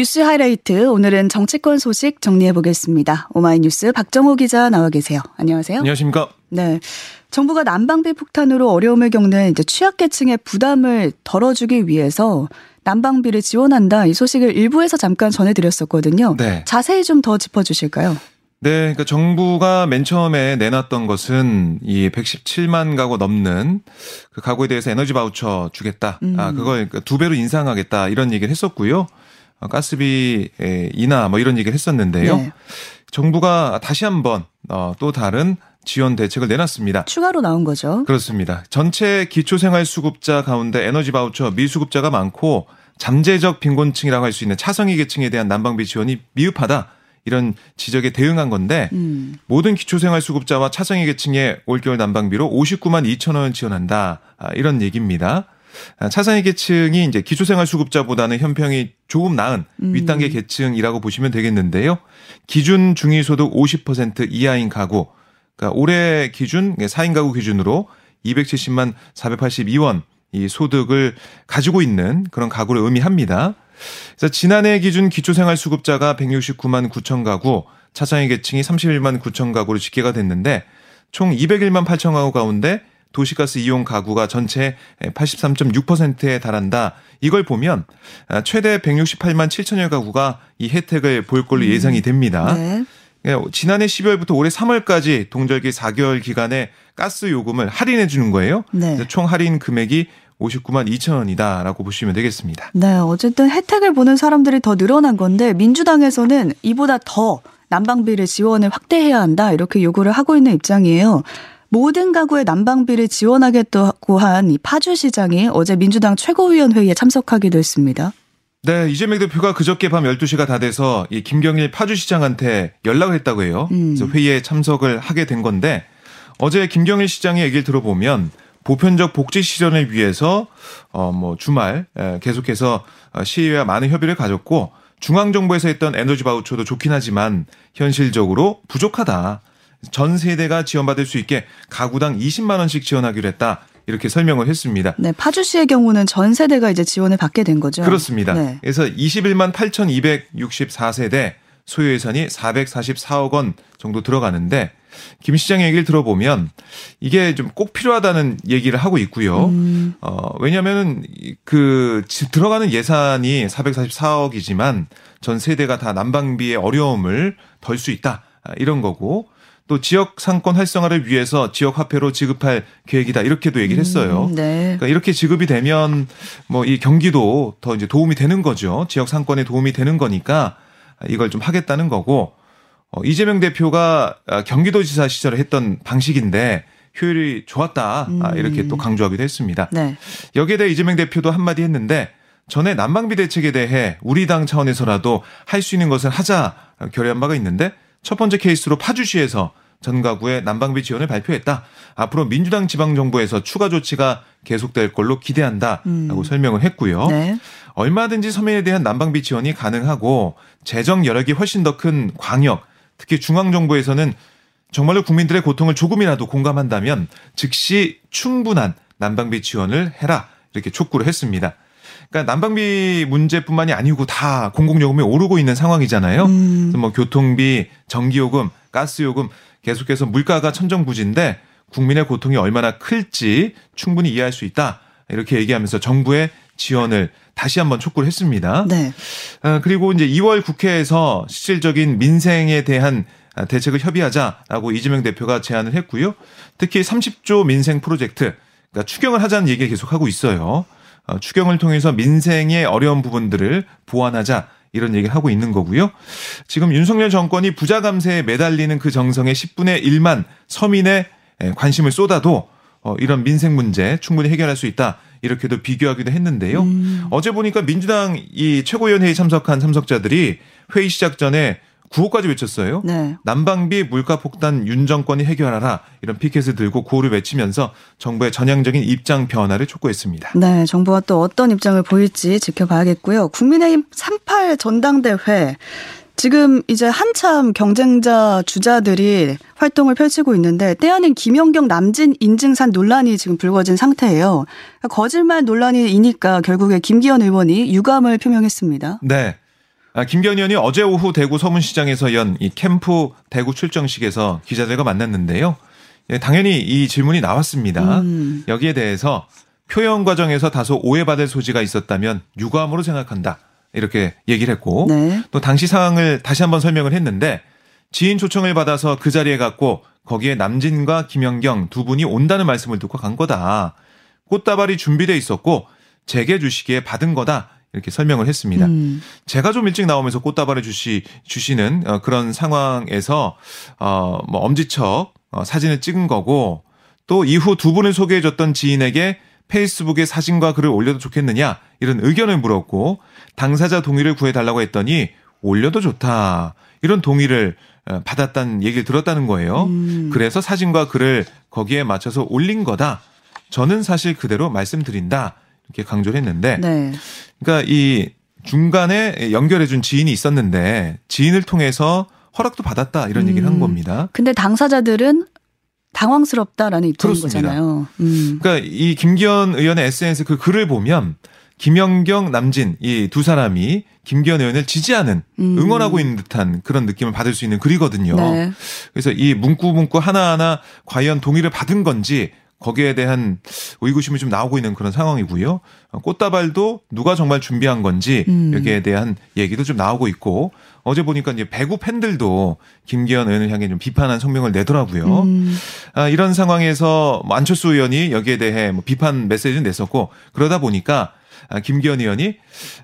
뉴스 하이라이트 오늘은 정치권 소식 정리해 보겠습니다. 오마이뉴스 박정호 기자 나와 계세요. 안녕하세요. 안녕하십니까? 네. 정부가 난방비 폭탄으로 어려움을 겪는 이제 취약계층의 부담을 덜어주기 위해서 난방비를 지원한다 이 소식을 일부에서 잠깐 전해드렸었거든요. 네. 자세히 좀 더 짚어주실까요? 네, 그러니까 정부가 맨 처음에 내놨던 것은 이 117만 가구 넘는 그 가구에 대해서 에너지 바우처 주겠다. 음. 아, 그걸 그러니까 두 배로 인상하겠다. 이런 얘기를 했었고요. 어, 가스비 인하 뭐 이런 얘기를 했었는데요. 네. 정부가 다시 한번 어, 또 다른 지원 대책을 내놨습니다. 추가로 나온 거죠. 그렇습니다. 전체 기초생활수급자 가운데 에너지 바우처 미수급자가 많고 잠재적 빈곤층이라고 할 수 있는 차성위 계층에 대한 난방비 지원이 미흡하다. 이런 지적에 대응한 건데 음. 모든 기초생활수급자와 차상위 계층의 올겨울 난방비로 59만 2천 원 지원한다 아, 이런 얘기입니다. 아, 차상위 계층이 이제 기초생활수급자보다는 형평이 조금 나은 음. 윗단계 계층이라고 보시면 되겠는데요. 기준 중위소득 50% 이하인 가구, 그러니까 올해 기준 4인 가구 기준으로 270만 482원 이 소득을 가지고 있는 그런 가구를 의미합니다. 그래서 지난해 기준 기초생활수급자가 169만 9천 가구, 차상위 계층이 31만 9천 가구로 집계가 됐는데 총 201만 8천 가구 가운데 도시가스 이용 가구가 전체 83.6%에 달한다. 이걸 보면 최대 168만 7천여 가구가 이 혜택을 볼 걸로 음. 예상이 됩니다. 네. 예, 지난해 12월부터 올해 3월까지 동절기 4개월 기간에 가스 요금을 할인해 주는 거예요. 네. 총 할인 금액이 59만 2천 원이다라고 보시면 되겠습니다. 네, 어쨌든 혜택을 보는 사람들이 더 늘어난 건데 민주당에서는 이보다 더 난방비를 지원을 확대해야 한다 이렇게 요구를 하고 있는 입장이에요. 모든 가구에 난방비를 지원하겠다고 한 이 파주시장이 어제 민주당 최고위원회의에 참석하기도 했습니다. 네, 이재명 대표가 그저께 밤 12시가 다 돼서 이 김경일 파주시장한테 연락을 했다고 해요. 음. 그래서 회의에 참석을 하게 된 건데 어제 김경일 시장의 얘기를 들어보면 보편적 복지 실현을 위해서 어 뭐 주말 계속해서 시의회와 많은 협의를 가졌고 중앙 정부에서 했던 에너지 바우처도 좋긴 하지만 현실적으로 부족하다. 전 세대가 지원받을 수 있게 가구당 20만 원씩 지원하기로 했다. 이렇게 설명을 했습니다. 네, 파주시의 경우는 전 세대가 이제 지원을 받게 된 거죠. 그렇습니다. 네. 그래서 21만 8,264세대 소요 예산이 444억 원 정도 들어가는데 김 시장 얘기를 들어보면 이게 좀 꼭 필요하다는 얘기를 하고 있고요. 음. 어, 왜냐하면 그 들어가는 예산이 444억이지만 전 세대가 다 난방비의 어려움을 덜 수 있다 이런 거고 또 지역 상권 활성화를 위해서 지역 화폐로 지급할 계획이다 이렇게도 얘기를 했어요. 음, 네. 그러니까 이렇게 지급이 되면 뭐 이 경기도 더 이제 도움이 되는 거죠. 지역 상권에 도움이 되는 거니까 이걸 좀 하겠다는 거고 어, 이재명 대표가 아, 경기도지사 시절에 했던 방식인데 효율이 좋았다 음. 이렇게 또 강조하기도 했습니다. 네. 여기에 대해 이재명 대표도 한마디 했는데 전에 난방비 대책에 대해 우리 당 차원에서라도 할 수 있는 것을 하자 결의한 바가 있는데 첫 번째 케이스로 파주시에서 전 가구에 난방비 지원을 발표했다. 앞으로 민주당 지방정부에서 추가 조치가 계속될 걸로 기대한다라고 음. 설명을 했고요. 네. 얼마든지 서민에 대한 난방비 지원이 가능하고 재정 여력이 훨씬 더 큰 광역, 특히 중앙정부에서는 정말로 국민들의 고통을 조금이라도 공감한다면 즉시 충분한 난방비 지원을 해라 이렇게 촉구를 했습니다. 그러니까 난방비 문제뿐만이 아니고 다 공공요금이 오르고 있는 상황이잖아요. 음. 뭐 교통비, 전기요금, 가스요금 계속해서 물가가 천정부지인데 국민의 고통이 얼마나 클지 충분히 이해할 수 있다. 이렇게 얘기하면서 정부의 지원을 다시 한번 촉구를 했습니다. 네. 아, 그리고 이제 2월 국회에서 실질적인 민생에 대한 대책을 협의하자라고 이재명 대표가 제안을 했고요. 특히 30조 민생 프로젝트, 그러니까 추경을 하자는 얘기를 계속하고 있어요. 어, 추경을 통해서 민생의 어려운 부분들을 보완하자 이런 얘기를 하고 있는 거고요. 지금 윤석열 정권이 부자 감세에 매달리는 그 정성의 10분의 1만 서민의 관심을 쏟아도 어, 이런 민생 문제 충분히 해결할 수 있다. 이렇게도 비교하기도 했는데요. 음. 어제 보니까 민주당 이 최고위원회에 참석한 참석자들이 회의 시작 전에 구호까지 외쳤어요. 네. 난방비 물가 폭탄 윤 정권이 해결하라 이런 피켓을 들고 구호를 외치면서 정부의 전향적인 입장 변화를 촉구했습니다. 네, 정부가 또 어떤 입장을 보일지 지켜봐야겠고요. 국민의힘 38 전당대회 지금 이제 한참 경쟁자 주자들이 활동을 펼치고 있는데 때 아닌 김연경 남진 인증산 논란이 지금 불거진 상태예요. 거짓말 논란이 이니까 결국에 김기현 의원이 유감을 표명했습니다. 네. 아, 김기현 의원이 어제 오후 대구 서문시장에서 연 이 캠프 대구 출정식에서 기자들과 만났는데요. 예, 당연히 이 질문이 나왔습니다. 음. 여기에 대해서 표현 과정에서 다소 오해받을 소지가 있었다면 유감으로 생각한다. 이렇게 얘기를 했고 네. 또 당시 상황을 다시 한번 설명을 했는데 지인 초청을 받아서 그 자리에 갔고 거기에 남진과 김연경 두 분이 온다는 말씀을 듣고 간 거다. 꽃다발이 준비돼 있었고 제게 주시기에 받은 거다. 이렇게 설명을 했습니다. 음. 제가 좀 일찍 나오면서 꽃다발을 주시 주시는 어, 그런 상황에서 어뭐 엄지척 어, 사진을 찍은 거고 또 이후 두 분을 소개해줬던 지인에게 페이스북에 사진과 글을 올려도 좋겠느냐 이런 의견을 물었고 당사자 동의를 구해달라고 했더니 올려도 좋다 이런 동의를 어, 받았다는 얘기를 들었다는 거예요. 음. 그래서 사진과 글을 거기에 맞춰서 올린 거다. 저는 사실 그대로 말씀드린다 이렇게 강조를 했는데 네. 그러니까 이 중간에 연결해 준 지인이 있었는데 지인을 통해서 허락도 받았다 이런 얘기를 한 음. 겁니다. 근데 당사자들은 당황스럽다라는 입장인 그렇습니다. 거잖아요. 음. 그러니까 이 김기현 의원의 SNS 그 글을 보면 김연경, 남진 이 두 사람이 김기현 의원을 지지하는 음. 응원하고 있는 듯한 그런 느낌을 받을 수 있는 글이거든요. 네. 그래서 이 문구 문구 하나하나 과연 동의를 받은 건지 거기에 대한 의구심이 좀 나오고 있는 그런 상황이고요. 어, 꽃다발도 누가 정말 준비한 건지 음. 여기에 대한 얘기도 좀 나오고 있고 어제 보니까 이제 배구 팬들도 김기현 의원을 향해 좀 비판한 성명을 내더라고요. 음. 아, 이런 상황에서 뭐 안철수 의원이 여기에 대해 뭐 비판 메시지를 냈었고 그러다 보니까 아, 김기현 의원이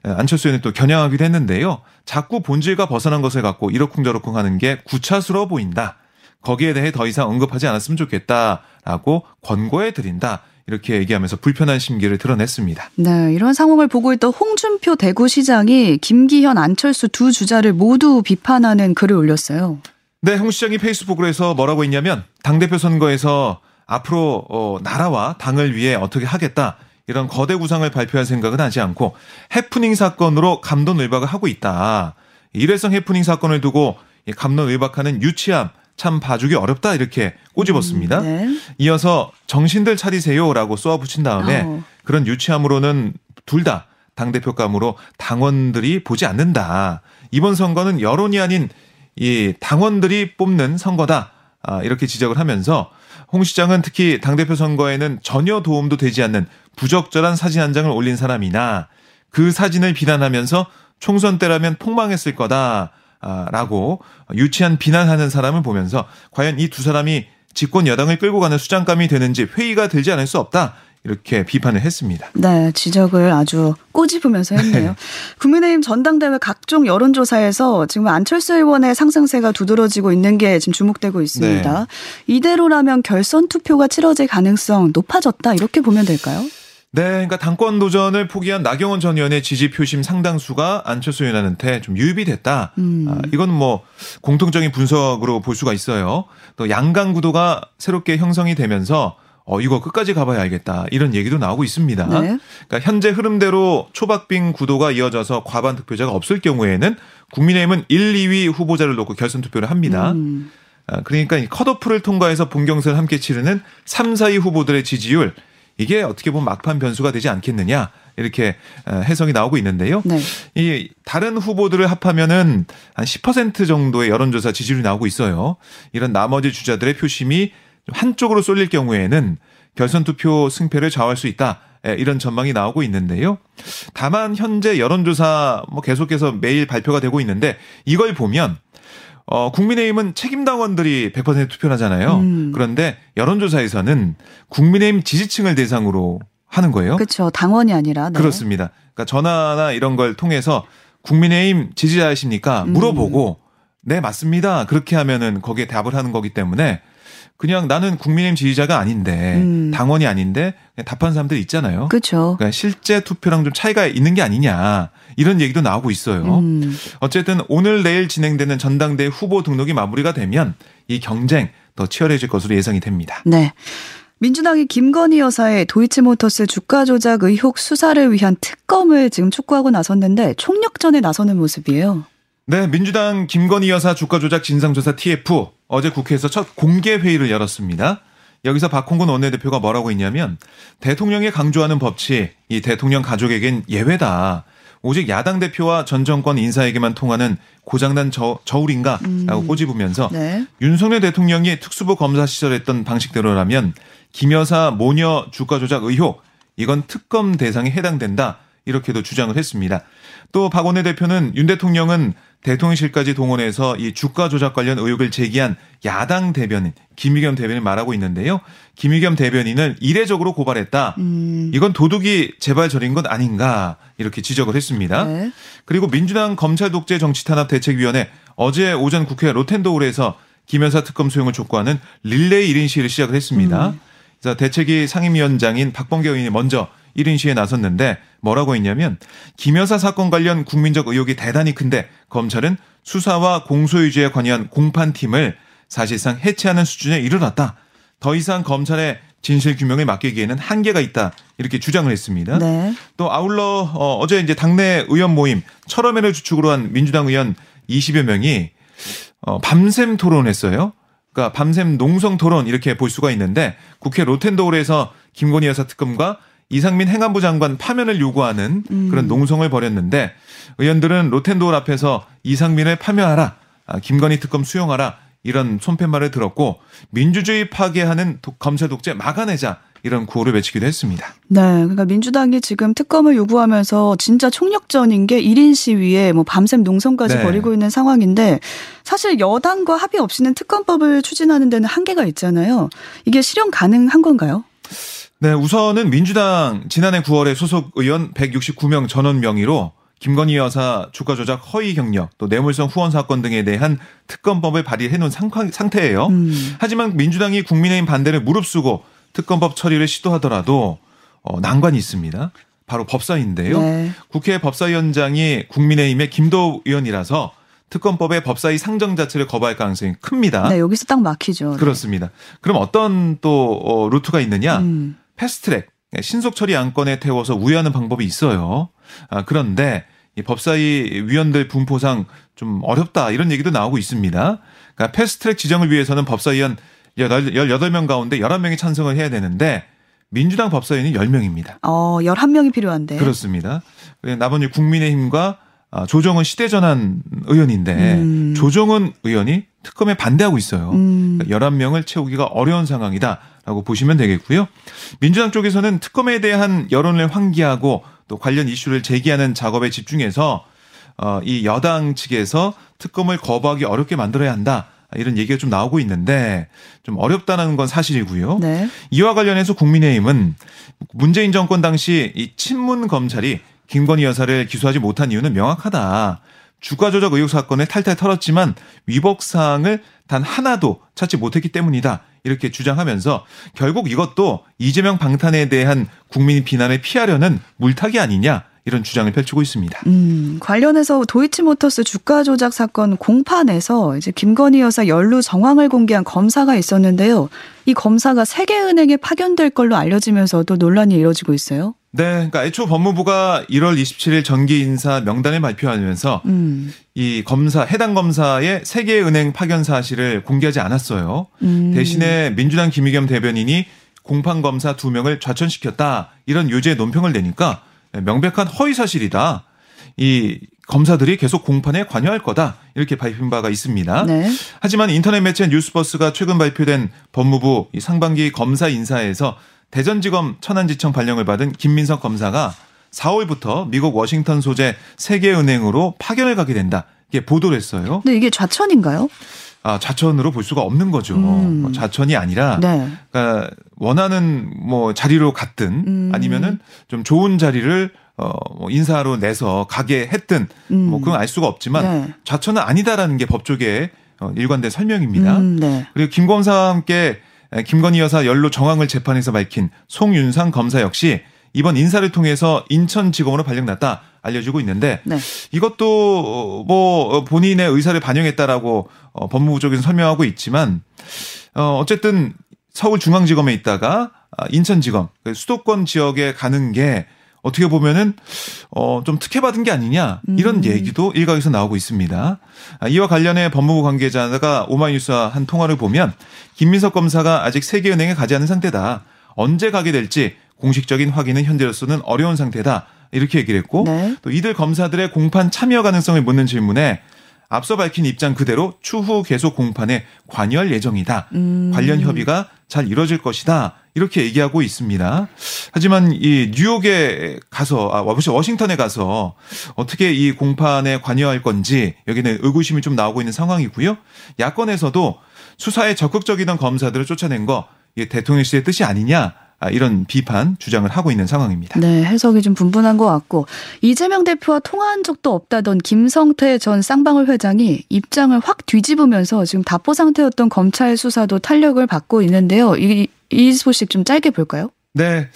아, 안철수 의원을 또 겨냥하기도 했는데요. 자꾸 본질과 벗어난 것을 갖고 이러쿵저러쿵 하는 게 구차스러워 보인다. 거기에 대해 더 이상 언급하지 않았으면 좋겠다라고 권고해 드린다. 이렇게 얘기하면서 불편한 심기를 드러냈습니다. 네, 이런 상황을 보고 있던 홍준표 대구시장이 김기현, 안철수 두 주자를 모두 비판하는 글을 올렸어요. 네, 홍 시장이 페이스북으로 해서 뭐라고 했냐면 당대표 선거에서 앞으로 어, 나라와 당을 위해 어떻게 하겠다 이런 거대 구상을 발표할 생각은 하지 않고 해프닝 사건으로 감론을박을 하고 있다. 일회성 해프닝 사건을 두고 이 감론을박하는 유치함 참 봐주기 어렵다 이렇게 꼬집었습니다. 네. 이어서 정신들 차리세요라고 쏘아붙인 다음에 어. 그런 유치함으로는 둘 다 당대표감으로 당원들이 보지 않는다. 이번 선거는 여론이 아닌 이 당원들이 뽑는 선거다. 아, 이렇게 지적을 하면서 홍 시장은 특히 당대표 선거에는 전혀 도움도 되지 않는 부적절한 사진 한 장을 올린 사람이나 그 사진을 비난하면서 총선 때라면 폭망했을 거다. 아, 라고 유치한 비난하는 사람을 보면서 과연 이 두 사람이 집권 여당을 끌고 가는 수장감이 되는지 회의가 들지 않을 수 없다. 이렇게 비판을 했습니다. 네, 지적을 아주 꼬집으면서 했네요. 국민의힘 전당대회 각종 여론조사에서 지금 안철수 의원의 상승세가 두드러지고 있는 게 지금 주목되고 있습니다. 네. 이대로라면 결선 투표가 치러질 가능성 높아졌다 이렇게 보면 될까요? 네, 그러니까 당권 도전을 포기한 나경원 전 의원의 지지 표심 상당수가 안철수 의원한테 좀 유입이 됐다. 음. 아, 이건 뭐 공통적인 분석으로 볼 수가 있어요. 또 양강 구도가 새롭게 형성이 되면서 어 이거 끝까지 가봐야 알겠다 이런 얘기도 나오고 있습니다. 네. 그러니까 현재 흐름대로 초박빙 구도가 이어져서 과반 득표자가 없을 경우에는 국민의힘은 1, 2위 후보자를 놓고 결선 투표를 합니다. 음. 아, 그러니까 이 컷오프를 통과해서 본경선을 함께 치르는 3, 4위 후보들의 지지율 이게 어떻게 보면 막판 변수가 되지 않겠느냐 이렇게 어, 해석이 나오고 있는데요. 네. 이 다른 후보들을 합하면은 한 10% 정도의 여론조사 지지율이 나오고 있어요. 이런 나머지 주자들의 표심이 좀 한쪽으로 쏠릴 경우에는 결선 투표 승패를 좌우할 수 있다. 예, 이런 전망이 나오고 있는데요. 다만 현재 여론조사 뭐 계속해서 매일 발표가 되고 있는데 이걸 보면 어, 국민의힘은 책임당원들이 100% 투표를 하잖아요. 음. 그런데 여론조사에서는 국민의힘 지지층을 대상으로 하는 거예요. 그렇죠. 당원이 아니라. 네. 그렇습니다. 그러니까 전화나 이런 걸 통해서 국민의힘 지지자이십니까? 음. 물어보고 네 맞습니다. 그렇게 하면은 거기에 답을 하는 거기 때문에 그냥 나는 국민의힘 지지자가 아닌데 음. 당원이 아닌데 답하는 사람들 있잖아요. 그렇죠. 그러니까 실제 투표랑 좀 차이가 있는 게 아니냐 이런 얘기도 나오고 있어요. 음. 어쨌든 오늘 내일 진행되는 전당대 후보 등록이 마무리가 되면 이 경쟁 더 치열해질 것으로 예상이 됩니다. 네. 민주당이 김건희 여사의 도이치모터스 주가 조작 의혹 수사를 위한 특검을 지금 촉구하고 나섰는데 총력전에 나서는 모습이에요. 네, 민주당 김건희 여사 주가 조작 진상조사 TF 어제 국회에서 첫 공개 회의를 열었습니다. 여기서 박홍근 원내대표가 뭐라고 했냐면 대통령이 강조하는 법치 이 대통령 가족에겐 예외다. 오직 야당 대표와 전 정권 인사에게만 통하는 고장난 저, 저울인가라고 음. 꼬집으면서 네. 윤석열 대통령이 특수부 검사 시절 했던 방식대로라면 김 여사 모녀 주가 조작 의혹 이건 특검 대상에 해당된다 이렇게도 주장을 했습니다. 또 박원내 대표는 윤 대통령은 대통령실까지 동원해서 이 주가 조작 관련 의혹을 제기한 야당 대변인 김의겸 대변인 말하고 있는데요. 김의겸 대변인을 이례적으로 고발했다. 음. 이건 도둑이 제발 저린 것 아닌가 이렇게 지적을 했습니다. 네. 그리고 민주당 검찰 독재 정치 탄압 대책위원회 어제 오전 국회 로텐도홀에서 김여사 특검 소용을 촉구하는 릴레이 1인 시위를 시작을 했습니다. 그래서 대책위 상임위원장인 박범계 의원이 먼저 1인 시위에 나섰는데 뭐라고 했냐면 김여사 사건 관련 국민적 의혹이 대단히 큰데 검찰은 수사와 공소유지에 관여한 공판팀을 사실상 해체하는 수준에 이르렀다. 더 이상 검찰의 진실 규명에 맡기기에는 한계가 있다. 이렇게 주장을 했습니다. 네. 또 아울러 어, 어제 이제 당내 의원 모임 철험회를 주축으로 한 민주당 의원 20여 명이 어, 밤샘 토론했어요. 그러니까 밤샘 농성 토론 이렇게 볼 수가 있는데 국회 로텐도홀에서 김건희 여사 특검과 이상민 행안부 장관 파면을 요구하는 그런 농성을 벌였는데 의원들은 로텐도홀 앞에서 이상민을 파면하라, 아, 김건희 특검 수용하라 이런 손팻말을 들었고 민주주의 파괴하는 독- 검찰 독재 막아내자 이런 구호를 외치기도 했습니다. 네. 그러니까 민주당이 지금 특검을 요구하면서 진짜 총력전인 게 1인 시위에 뭐 밤샘 농성까지 네. 벌이고 있는 상황인데 사실 여당과 합의 없이는 특검법을 추진하는 데는 한계가 있잖아요. 이게 실현 가능한 건가요? 네, 우선은 민주당 지난해 9월에 소속 의원 169명 전원 명의로 김건희 여사 주가 조작 허위 경력 또 뇌물성 후원 사건 등에 대한 특검법을 발의해 놓은 상황- 상태예요. 음. 하지만 민주당이 국민의힘 반대를 무릅쓰고 특검법 처리를 시도하더라도 어, 난관이 있습니다. 바로 법사위인데요. 네. 국회 법사위원장이 국민의힘의 김도 의원이라서 특검법의 법사위 상정 자체를 거부할 가능성이 큽니다. 네, 여기서 딱 막히죠. 그렇습니다. 그럼 어떤 또 어, 루트가 있느냐? 음. 패스트트랙 신속 처리 안건에 태워서 우회하는 방법이 있어요. 아, 그런데 이 법사위 위원들 분포상 좀 어렵다 이런 얘기도 나오고 있습니다. 그러니까 패스트트랙 지정을 위해서는 법사위원 18명 가운데 11명이 찬성을 해야 되는데 민주당 법사위는 10명입니다. 어, 11명이 필요한데. 그렇습니다. 그리고 나머지 국민의힘과 아, 조정은 시대전환 의원인데 음. 조정은 의원이 특검에 반대하고 있어요. 음. 11명을 채우기가 어려운 상황이다 라고 보시면 되겠고요. 민주당 쪽에서는 특검에 대한 여론을 환기하고 또 관련 이슈를 제기하는 작업에 집중해서 어, 이 여당 측에서 특검을 거부하기 어렵게 만들어야 한다. 이런 얘기가 좀 나오고 있는데 좀 어렵다는 건 사실이고요. 네. 이와 관련해서 국민의힘은 문재인 정권 당시 이 친문 검찰이 김건희 여사를 기소하지 못한 이유는 명확하다. 주가 조작 의혹 사건을 탈탈 털었지만 위법 사항을 단 하나도 찾지 못했기 때문이다. 이렇게 주장하면서 결국 이것도 이재명 방탄에 대한 국민 비난을 피하려는 물타기 아니냐 이런 주장을 펼치고 있습니다. 음, 관련해서 도이치모터스 주가 조작 사건 공판에서 이제 김건희 여사 연루 정황을 공개한 검사가 있었는데요. 이 검사가 세계은행에 파견될 걸로 알려지면서도 논란이 이뤄지고 있어요. 네, 그러니까 애초 법무부가 1월 27일 정기 인사 명단을 발표하면서 음, 이 검사 해당 검사의 세계 은행 파견 사실을 공개하지 않았어요. 음. 대신에 민주당 김의겸 대변인이 공판 검사 두 명을 좌천시켰다 이런 요지의 논평을 내니까 명백한 허위 사실이다. 이 검사들이 계속 공판에 관여할 거다 이렇게 밝힌 바가 있습니다. 네. 하지만 인터넷 매체 뉴스버스가 최근 발표된 법무부 이 상반기 검사 인사에서 대전지검 천안지청 발령을 받은 김민석 검사가 4월부터 미국 워싱턴 소재 세계은행으로 파견을 가게 된다. 이게 보도를 했어요. 근데 이게 좌천인가요? 아, 좌천으로 볼 수가 없는 거죠. 음. 뭐 좌천이 아니라 네. 그러니까 원하는 뭐 자리로 갔든 음. 아니면은 좀 좋은 자리를 어, 뭐 인사로 내서 가게 했든 음. 뭐 그건 알 수가 없지만 네. 좌천은 아니다라는 게 법조계의 어, 일관된 설명입니다. 음, 네. 그리고 김 검사와 함께 김건희 여사 연루 정황을 재판에서 밝힌 송윤상 검사 역시 이번 인사를 통해서 인천지검으로 발령났다 알려지고 있는데 네. 이것도 뭐 본인의 의사를 반영했다라고 어, 법무부 쪽에서 설명하고 있지만 어 어쨌든 서울중앙지검에 있다가 아, 인천지검 그 수도권 지역에 가는 게 어떻게 보면은 어 좀 특혜받은 게 아니냐 이런 음. 얘기도 일각에서 나오고 있습니다. 아, 이와 관련해 법무부 관계자가 오마이뉴스와 한 통화를 보면 김민석 검사가 아직 세계은행에 가지 않은 상태다. 언제 가게 될지 공식적인 확인은 현재로서는 어려운 상태다. 이렇게 얘기를 했고 네. 또 이들 검사들의 공판 참여 가능성을 묻는 질문에 앞서 밝힌 입장 그대로 추후 계속 공판에 관여할 예정이다. 음. 관련 협의가 잘 이루어질 것이다. 이렇게 얘기하고 있습니다. 하지만 이 뉴욕에 가서 아 워싱턴에 가서 어떻게 이 공판에 관여할 건지 여기는 의구심이 좀 나오고 있는 상황이고요. 야권에서도 수사에 적극적이던 검사들을 쫓아낸 거 이게 대통령실의 뜻이 아니냐 아, 이런 비판 주장을 하고 있는 상황입니다. 네, 해석이 좀 분분한 것 같고 이재명 대표와 통화한 적도 없다던 김성태 전 쌍방울 회장이 입장을 확 뒤집으면서 지금 답보 상태였던 검찰 수사도 탄력을 받고 있는데요. 이, 이 소식 좀 짧게 볼까요? 네.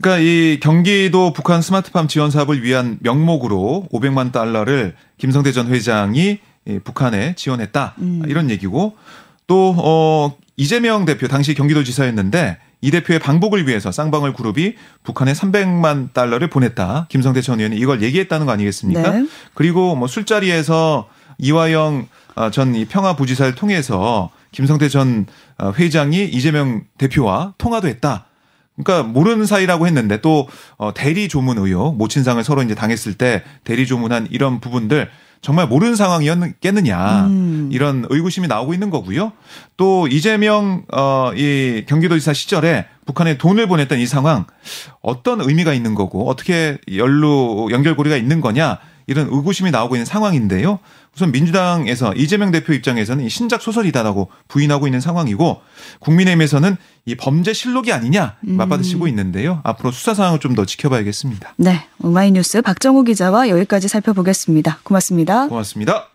그러니까 이 경기도 북한 스마트팜 지원 사업을 위한 명목으로 500만 달러를 김성태 전 회장이 북한에 지원했다. 음. 이런 얘기고 또 어, 이재명 대표 당시 경기도지사였는데 이 대표의 방북을 위해서 쌍방울 그룹이 북한에 300만 달러를 보냈다. 김성태 전 의원이 이걸 얘기했다는 거 아니겠습니까? 네. 그리고 뭐 술자리에서 이화영 어, 전 평화부지사를 통해서 김성태 전 어, 회장이 이재명 대표와 통화도 했다. 그러니까 모르는 사이라고 했는데 또 어, 대리 조문 의혹, 모친상을 서로 이제 당했을 때 대리 조문한 이런 부분들 정말 모르는 상황이었겠느냐 음. 이런 의구심이 나오고 있는 거고요. 또 이재명 어이 경기도지사 시절에 북한에 돈을 보냈던 이 상황 어떤 의미가 있는 거고 어떻게 연루 연결고리가 있는 거냐 이런 의구심이 나오고 있는 상황인데요. 우선 민주당에서 이재명 대표 입장에서는 이 신작 소설이다라고 부인하고 있는 상황이고 국민의힘에서는 이 범죄 실록이 아니냐 맞받으시고 있는데요. 앞으로 수사 상황을 좀 더 지켜봐야겠습니다. 네, 오마이뉴스 박정우 기자와 여기까지 살펴보겠습니다. 고맙습니다. 고맙습니다.